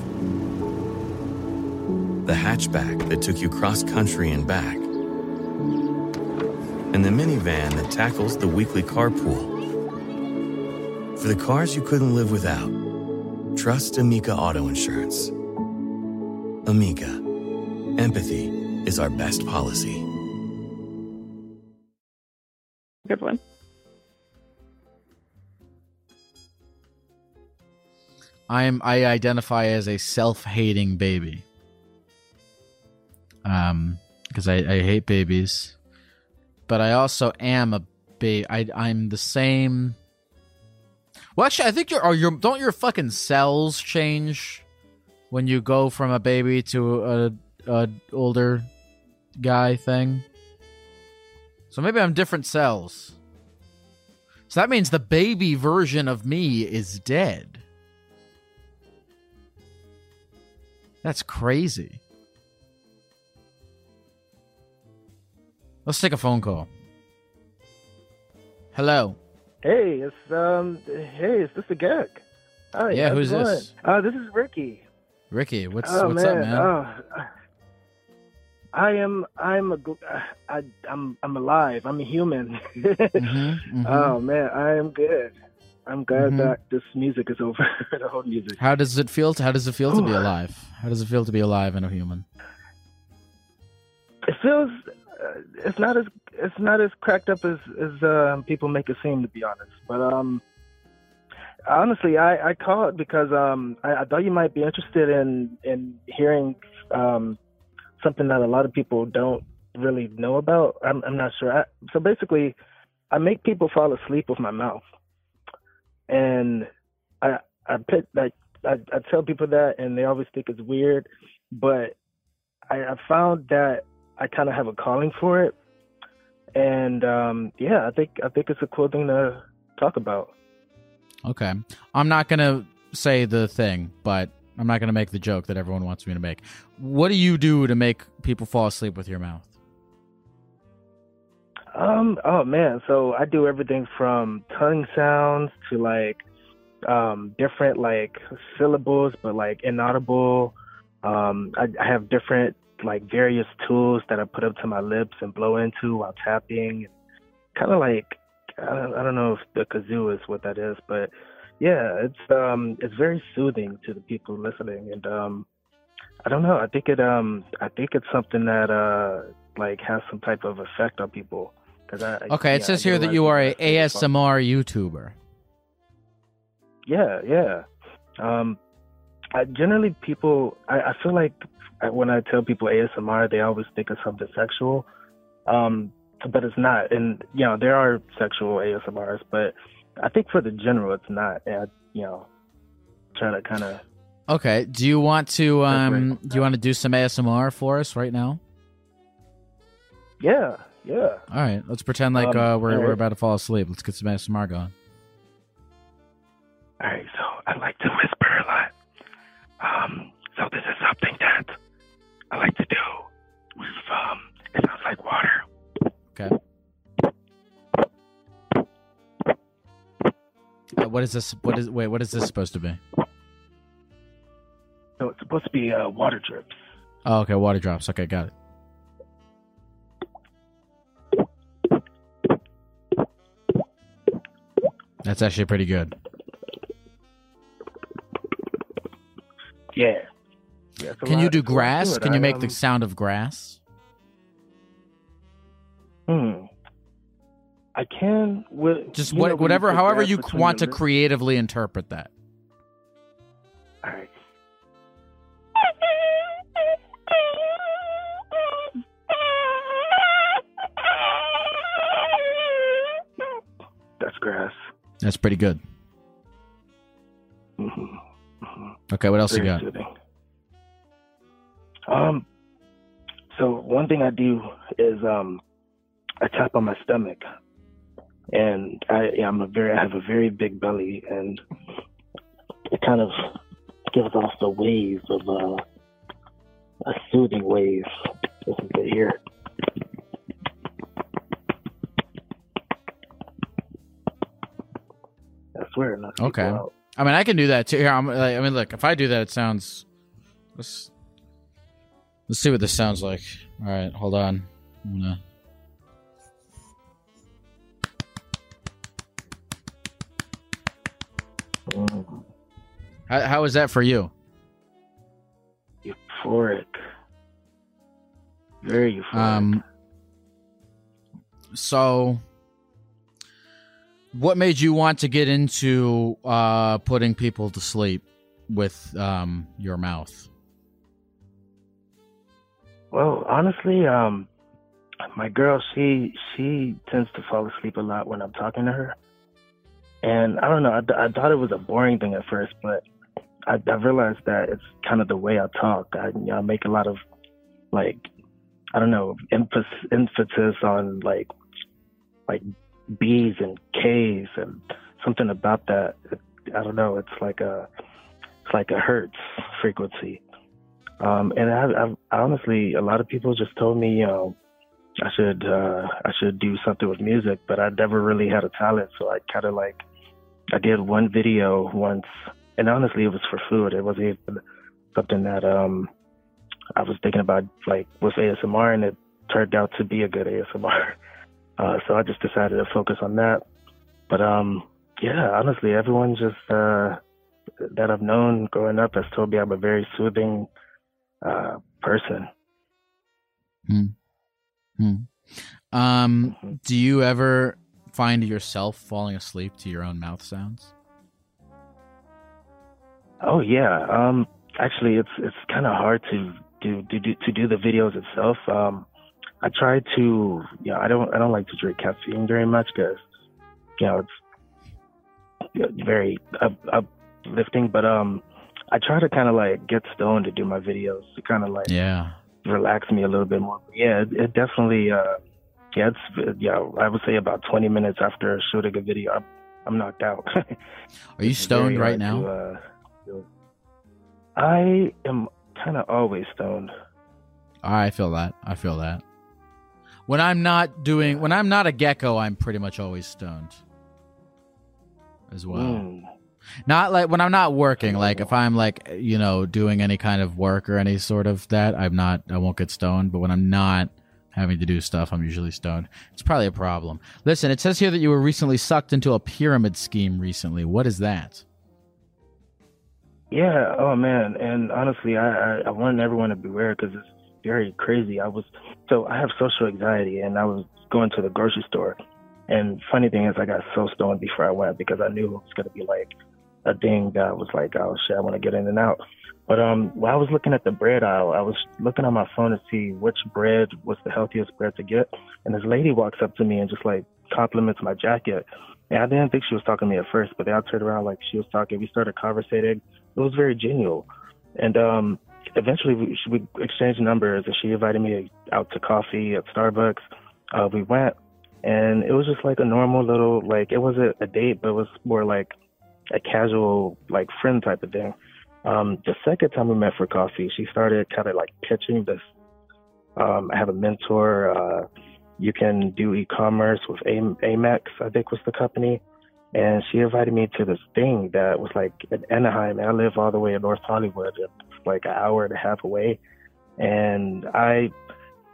the hatchback that took you cross country and back, and the minivan that tackles the weekly carpool. For the cars you couldn't live without, trust Amica Auto Insurance. Amica, empathy is our best policy. good one. I'm I identify as a self-hating baby. Um, because I, I hate babies, but I also am a baby. I'm the same. Well, actually, I think your are your don't your fucking cells change when you go from a baby to a a older guy thing. So maybe I'm different cells. So that means the baby version of me is dead. That's crazy. Let's take a phone call. Hello. Hey, it's um, hey, it's Mr. Garrick. Hi, Yeah, who's going? this? Uh, this is Ricky. Ricky, what's oh, what's man. up, man? Oh, I am. I'm a. I, I'm. I'm alive. I'm a human. [laughs] Mhm, mhm. Oh man, I am good. I'm glad Mhm. that this music is [laughs] over. the whole music. How does it feel? To, how does it feel to be alive? How does it feel to be alive and a human? It feels. It's not as. It's not as cracked up as as uh, people make it seem. To be honest, but um. Honestly, I, I called because um I, I thought you might be interested in in hearing um something that a lot of people don't really know about. I'm I'm not sure. I, so basically, I make people fall asleep with my mouth, and I I put like I, I tell people that, and they always think it's weird, but I, I found that I kind of have a calling for it, and um yeah, I think I think it's a cool thing to talk about. Okay, I'm not gonna say the thing, but I'm not gonna make the joke that everyone wants me to make. What do you do to make people fall asleep with your mouth? Um. Oh man. So I do everything from tongue sounds to like um different like syllables, but like inaudible. Um. I, I have different like various tools that I put up to my lips and blow into while tapping. Kind of like I don't, I don't know if the kazoo is what that is, but yeah, it's um it's very soothing to the people listening, and um I don't know. I think it um I think it's something that uh like has some type of effect on people. Cause I, Okay, it says here that you are a people that say, ASMR YouTuber. Yeah, yeah. Um, I, generally, people, I, I feel like when I tell people ASMR, they always think of something sexual, um, but it's not. And you know, there are sexual ASMRs, but I think for the general, it's not. And I, you know, try to kind of. Okay, do you want to um do you want to do some ASMR for us right now? Yeah, yeah. All right, let's pretend like Um, uh, we're all we're about to fall asleep. Let's get some ASMR going. All right, so I like to whisper a lot. Um, so this is something that I like to do with um, it sounds like water. Okay. Uh, what is this? What is wait? What is this supposed to be? So it's supposed to be uh, water drips. Oh, okay, water drops. Okay, got it. That's actually pretty good. Yeah. Yeah Can you do it's a lot to grass? Can you I, make um, the sound of grass? Hmm. I can. With, Just know, what, you whatever, however you want to creatively interpret that. All right. That's grass. That's pretty good. hmm hmm Okay, what else you got? soothing. Um. So one thing I do is um, I tap on my stomach, and I yeah, I'm a very I have a very big belly, and it kind of gives off the wave of uh, a soothing wave. This is it here. I swear, not Okay. I mean, I can do that too. Here, I'm, like, I mean, look, if I do that, it sounds. Let's let's see what this sounds like. All right, hold on. I'm gonna. How, how is that for you? euphoric. Very euphoric. Um. So, what made you want to get into uh, putting people to sleep with um, your mouth? Well, honestly, um, my girl, she she tends to fall asleep a lot when I'm talking to her, and I don't know. I, I thought it was a boring thing at first, but I, I realized that it's kind of the way I talk. I, you know, I make a lot of like I don't know emphasis emphasis on like like B's and K's and something about that. I don't know. It's like a it's like a hertz frequency. Um, and I, I, I honestly, a lot of people just told me, know, I should, uh, I should do something with music, but I never really had a talent. So I kind of like, I did one video once and honestly, it was for food. It wasn't even something that um I was thinking about like with ASMR, and it turned out to be a good ASMR. [laughs] Uh, so I just decided to focus on that. But um, yeah, honestly, everyone just uh, that I've known growing up has told me I'm a very soothing uh, person. Hmm. Hmm. Um, Mm-hmm. do you ever find yourself falling asleep to your own mouth sounds? Oh yeah. Um, actually, it's it's kind of hard to do, do do to do the videos itself. Um, I try to, you know, I don't I don't like to drink caffeine very much because, you know, it's you know, very up, uplifting. But um, I try to kind of like get stoned to do my videos to kind of like Yeah. relax me a little bit more. But Yeah, it, it definitely. Uh, yeah, it's yeah. I would say about 20 minutes after shooting a video, I'm, I'm knocked out. [laughs] Are you stoned right now? to, uh. I am kind of always stoned. I feel that. I feel that. When I'm not doing, when I'm not a gecko, I'm pretty much always stoned. As well. Mm. Not like when I'm not working. Like if I'm like you know doing any kind of work or any sort of that, I'm not. I won't get stoned. But when I'm not having to do stuff, I'm usually stoned. It's probably a problem. Listen, it says here that you were recently sucked into a pyramid scheme recently. What is that? Yeah. Oh man. And honestly, I I, I want everyone to beware because it's very crazy. I was so I have social anxiety, and I was going to the grocery store. And funny thing is, I got so stoned before I went because I knew it was gonna be like a thing that was like, oh shit, I want to get in and out. But um, while I was looking at the bread aisle, I was looking on my phone to see which bread was the healthiest bread to get. And this lady walks up to me and just like compliments my jacket. And I didn't think she was talking to me at first, but then I turned around like she was talking. We started conversating. It was very genuine. And um, eventually we, we exchanged numbers and she invited me out to coffee at Starbucks. Uh, we went and it was just like a normal little, like, it wasn't a date, but it was more like a casual, like, friend type of thing. Um, the second time we met for coffee, she started kind of like pitching this. Um, I have a mentor. Uh, you can do e-commerce with Amex, I think was the company. And she invited me to this thing that was like in Anaheim. I live all the way in North Hollywood. It's like an hour and a half away. And I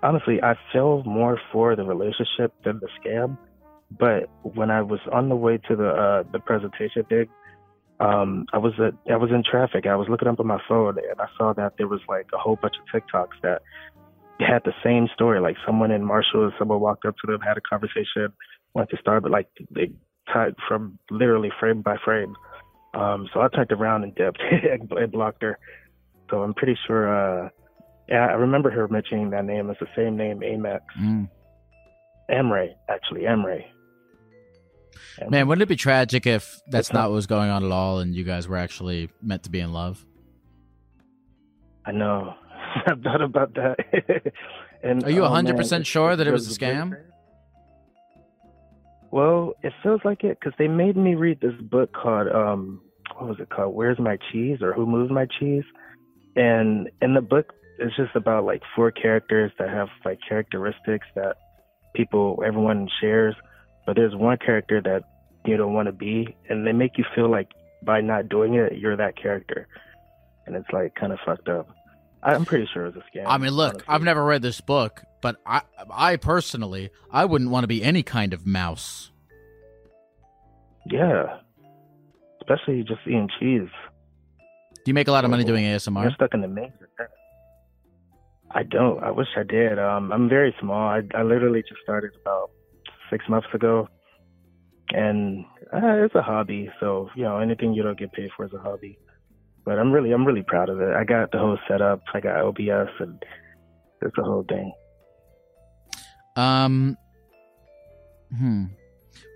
honestly, I fell more for the relationship than the scam. But when I was on the way to the uh, the presentation thing, um, I was at, I was in traffic. I was looking up on my phone and I saw that there was like a whole bunch of TikToks that had the same story. Like someone in Marshall, someone walked up to them, had a conversation, went to Starbucks, like they tied from literally frame by frame. Um, so I turned around [laughs] and dipped and blocked her. So I'm pretty sure. Uh, yeah, I remember her mentioning that name. It's the same name, Amex. Mm. Emre, actually, Emre. Man, wouldn't it be tragic if that's not what was going on at all, and you guys were actually meant to be in love? I know. [laughs] I've thought about that. [laughs] and Are you oh, hundred man, percent it's- sure that it was a scam? Well, it feels like it because they made me read this book called um, what was it called? Where's My Cheese or Who Moved My Cheese? And in the book, it's just about like four characters that have like characteristics that people, everyone shares. But there's one character that you don't want to be, and they make you feel like by not doing it, you're that character, and it's like kind of fucked up. I'm pretty sure it was a scam. I mean, look, I've never read this book, but I, I personally, I wouldn't want to be any kind of mouse. Yeah, especially just eating cheese. Do you make a lot of money doing ASMR? You're stuck in the maze. I don't. I wish I did. Um, I'm very small. I, I literally just started about six months ago, and uh, it's a hobby. So you know, anything you don't get paid for is a hobby. But I'm really, I'm really proud of it. I got the whole setup. I got OBS, and it's the whole thing. Um, hmm.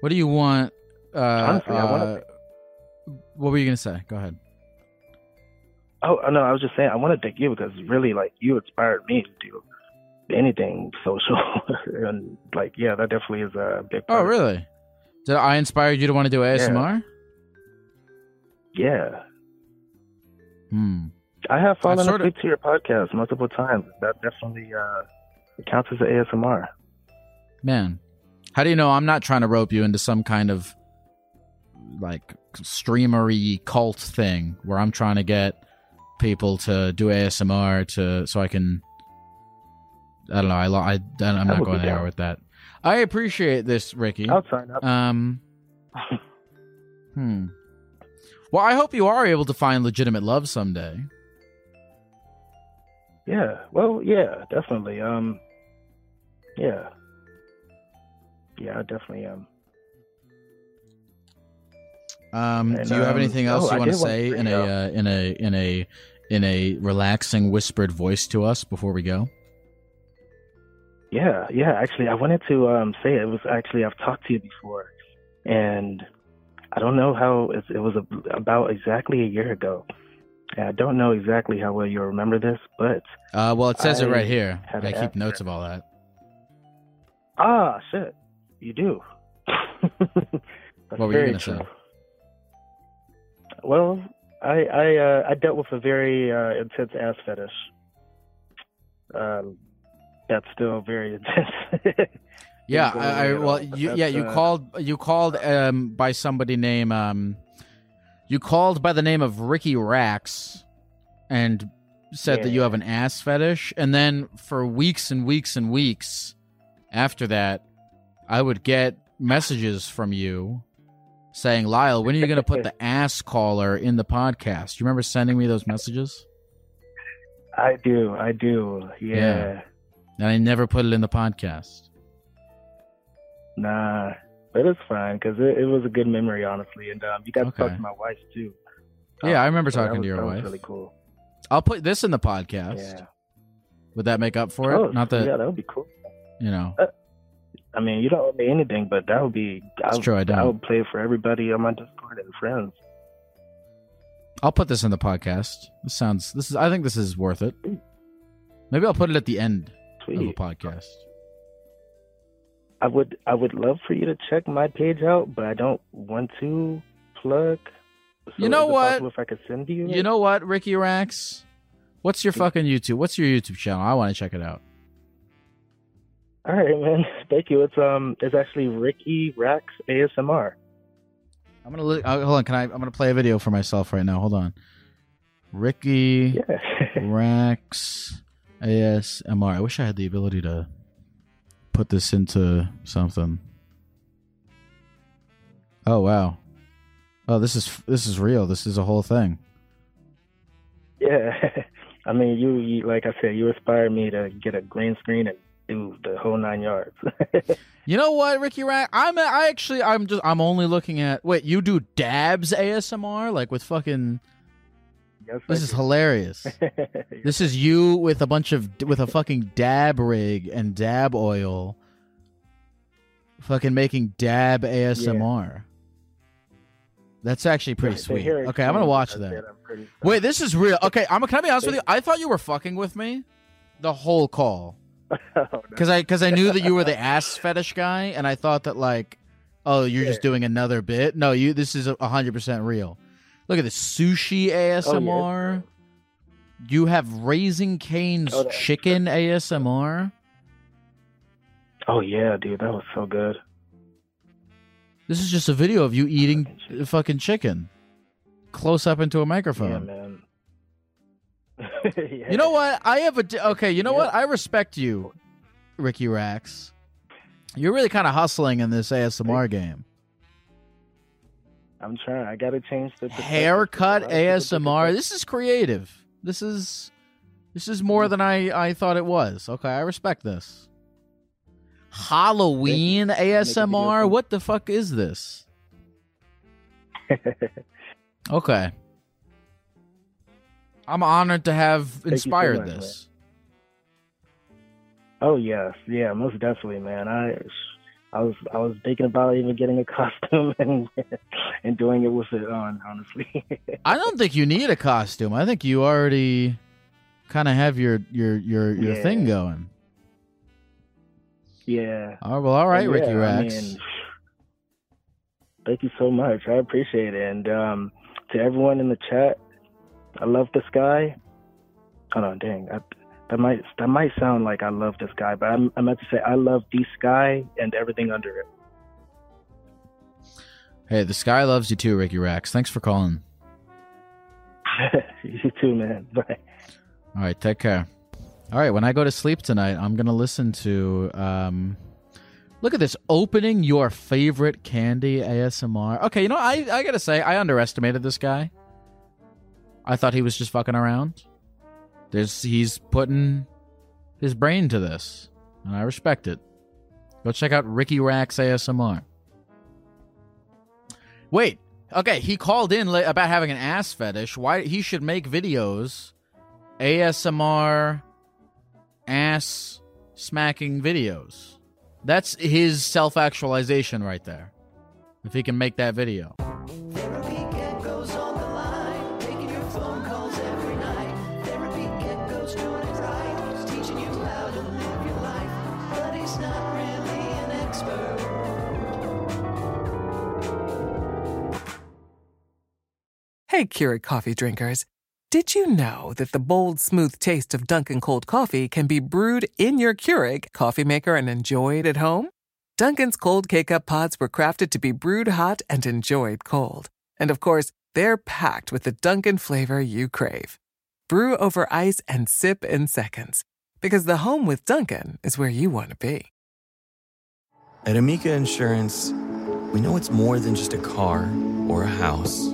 What do you want? Uh, Honestly, I wanna- uh, What were you gonna say? Go ahead. Oh no, I was just saying I want to thank you because really, like, you inspired me to do anything social, [laughs] and like, yeah, that definitely is a big. Oh, part of it. really? Did I inspire you to want to do ASMR? Yeah. Hmm. I have fallen asleep to your podcast multiple times. That definitely uh, counts as an ASMR. Man, how do you know I'm not trying to rope you into some kind of like streamery cult thing where I'm trying to get people to do ASMR to so I can. I don't know. I I, I'm not going be there with that. I appreciate this, Ricky. I'll sign up. Um. [laughs] Hmm. Well, I hope you are able to find legitimate love someday. yeah. Well, yeah, definitely. Um. Yeah. Yeah, I definitely am. Um, And, do you have um, anything else oh, you want to did want to say in a uh, in a in a in a relaxing whispered voice to us before we go? Yeah, yeah. Actually, I wanted to um, say it was actually I've talked to you before, and I don't know how it, it was a, about exactly a year ago. And I don't know exactly how well you remember this, but Uh, well, it says it right here. I keep notes of all that. ah, shit, you do. What were you gonna say? Well, I I uh, I dealt with a very uh, intense ass fetish. Um, that's still very [laughs] intense. Yeah, I, I well, you, yeah, you uh, called you called um by somebody name um you called by the name of Ricky Rax and said that you have an ass fetish and then for weeks and weeks and weeks after that I would get messages from you saying, "Lyle, when are you going to put the [laughs] ass caller in the podcast?" You remember sending me those messages? I do, I do. Yeah. Yeah. And I never put it in the podcast. Nah, but it's fine because it, it was a good memory, honestly. And um, you got to talk to my wife too. Yeah, I remember talking was- to your that was wife. really cool. I'll put this in the podcast. Yeah. Would that make up for it? Oh, Not that yeah, that would be cool. you know. I mean, you don't owe me anything, but that would be. I true, I don't. would play it for everybody on my Discord and friends. I'll put this in the podcast. This sounds. This is. I think this is worth it. Maybe I'll put it at the end of the Sweet. podcast. I would I would love for you to check my page out, but I don't want to plug. So You know what? If I could send you, You know what, Ricky Rax? What's your fucking YouTube? What's your YouTube channel? I want to check it out. All right, man. [laughs] Thank you. It's um, it's actually Ricky Rax ASMR. I'm gonna li- uh, hold on. Can I? I'm gonna play a video for myself right now. Hold on. Ricky Yeah. [laughs] Rax ASMR. I wish I had the ability to put this into something. Oh wow. Oh, this is this is real. This is a whole thing. yeah. [laughs] I mean, you, you like I said, you inspired me to get a green screen and do the whole nine yards. [laughs] You know what, Ricky Rack? I'm I actually I'm just I'm only looking at wait, you do dabs ASMR like with fucking yes, This is hilarious. [laughs] This is you with a bunch of with a fucking dab rig and dab oil fucking making dab ASMR. That's actually pretty The sweet. Okay, I'm to watch that. pretty Wait, this is real. Okay, I'm can I be honest with you? I thought you were fucking with me the whole call. [laughs] Oh, no. I cuz I knew that you were the [laughs] ass fetish guy and I thought that like oh, you're just doing another bit. No, you this is a 100% real. Look at this sushi oh, ASMR. You have Raising Cane's Oh, chicken ASMR. Oh yeah, dude, that was so good. This is just a video of you eating fucking chicken, close up into a Yeah, microphone. man. [laughs] you know what? I have a okay. You know Yeah. what? I respect you, Ricky Rax. You're really kind of hustling in this ASMR game. I'm trying. I gotta change the. Haircut A lot of people ASMR. This is creative. This is this is more than I I thought it was. Okay, I respect this. Halloween ASMR. What the fuck is this? [laughs] Okay. I'm honored to have you so inspired much, this. oh yes, yeah, most definitely, man. I, I was, I was thinking about even getting a [laughs] costume and and doing it with it on. Honestly, [laughs] I don't think you need a costume. I think you already kind of have your your your your Yeah. thing going. yeah. Oh well, all right, And Ricky yeah, I Rax. mean, thank you so much. I appreciate it. And um, to everyone in the chat, I love this guy. Hold on, dang. I, that might that might sound like I love this guy, but I'm, I meant to say I love the sky and everything under it. Hey, the sky loves you too, Ricky Rax. Thanks for calling. [laughs] you too, man. Bye. All right, take care. All right, when I go to sleep tonight, I'm gonna listen to. Um, look at this opening your favorite candy ASMR. Okay, you know I I gotta say I underestimated this guy. I thought he was just fucking around. There's he's putting his brain to this, and I respect it. Go check out Ricky Rax ASMR. Wait, okay, he called in about having an ass fetish. Why he should make videos, ASMR, ass smacking videos. That's his self actualization right there. If he can make that video. Hey, Keurig coffee drinkers. Did you know that the bold, smooth taste of Dunkin' cold coffee can be brewed in your Keurig coffee maker and enjoyed at home? Dunkin's cold K-Cup pods were crafted to be brewed hot and enjoyed cold. And of course, they're packed with the Dunkin' flavor you crave. Brew over ice and sip in seconds. Because the home with Dunkin' is where you want to be. At Amica Insurance, we know it's more than just a car or a house.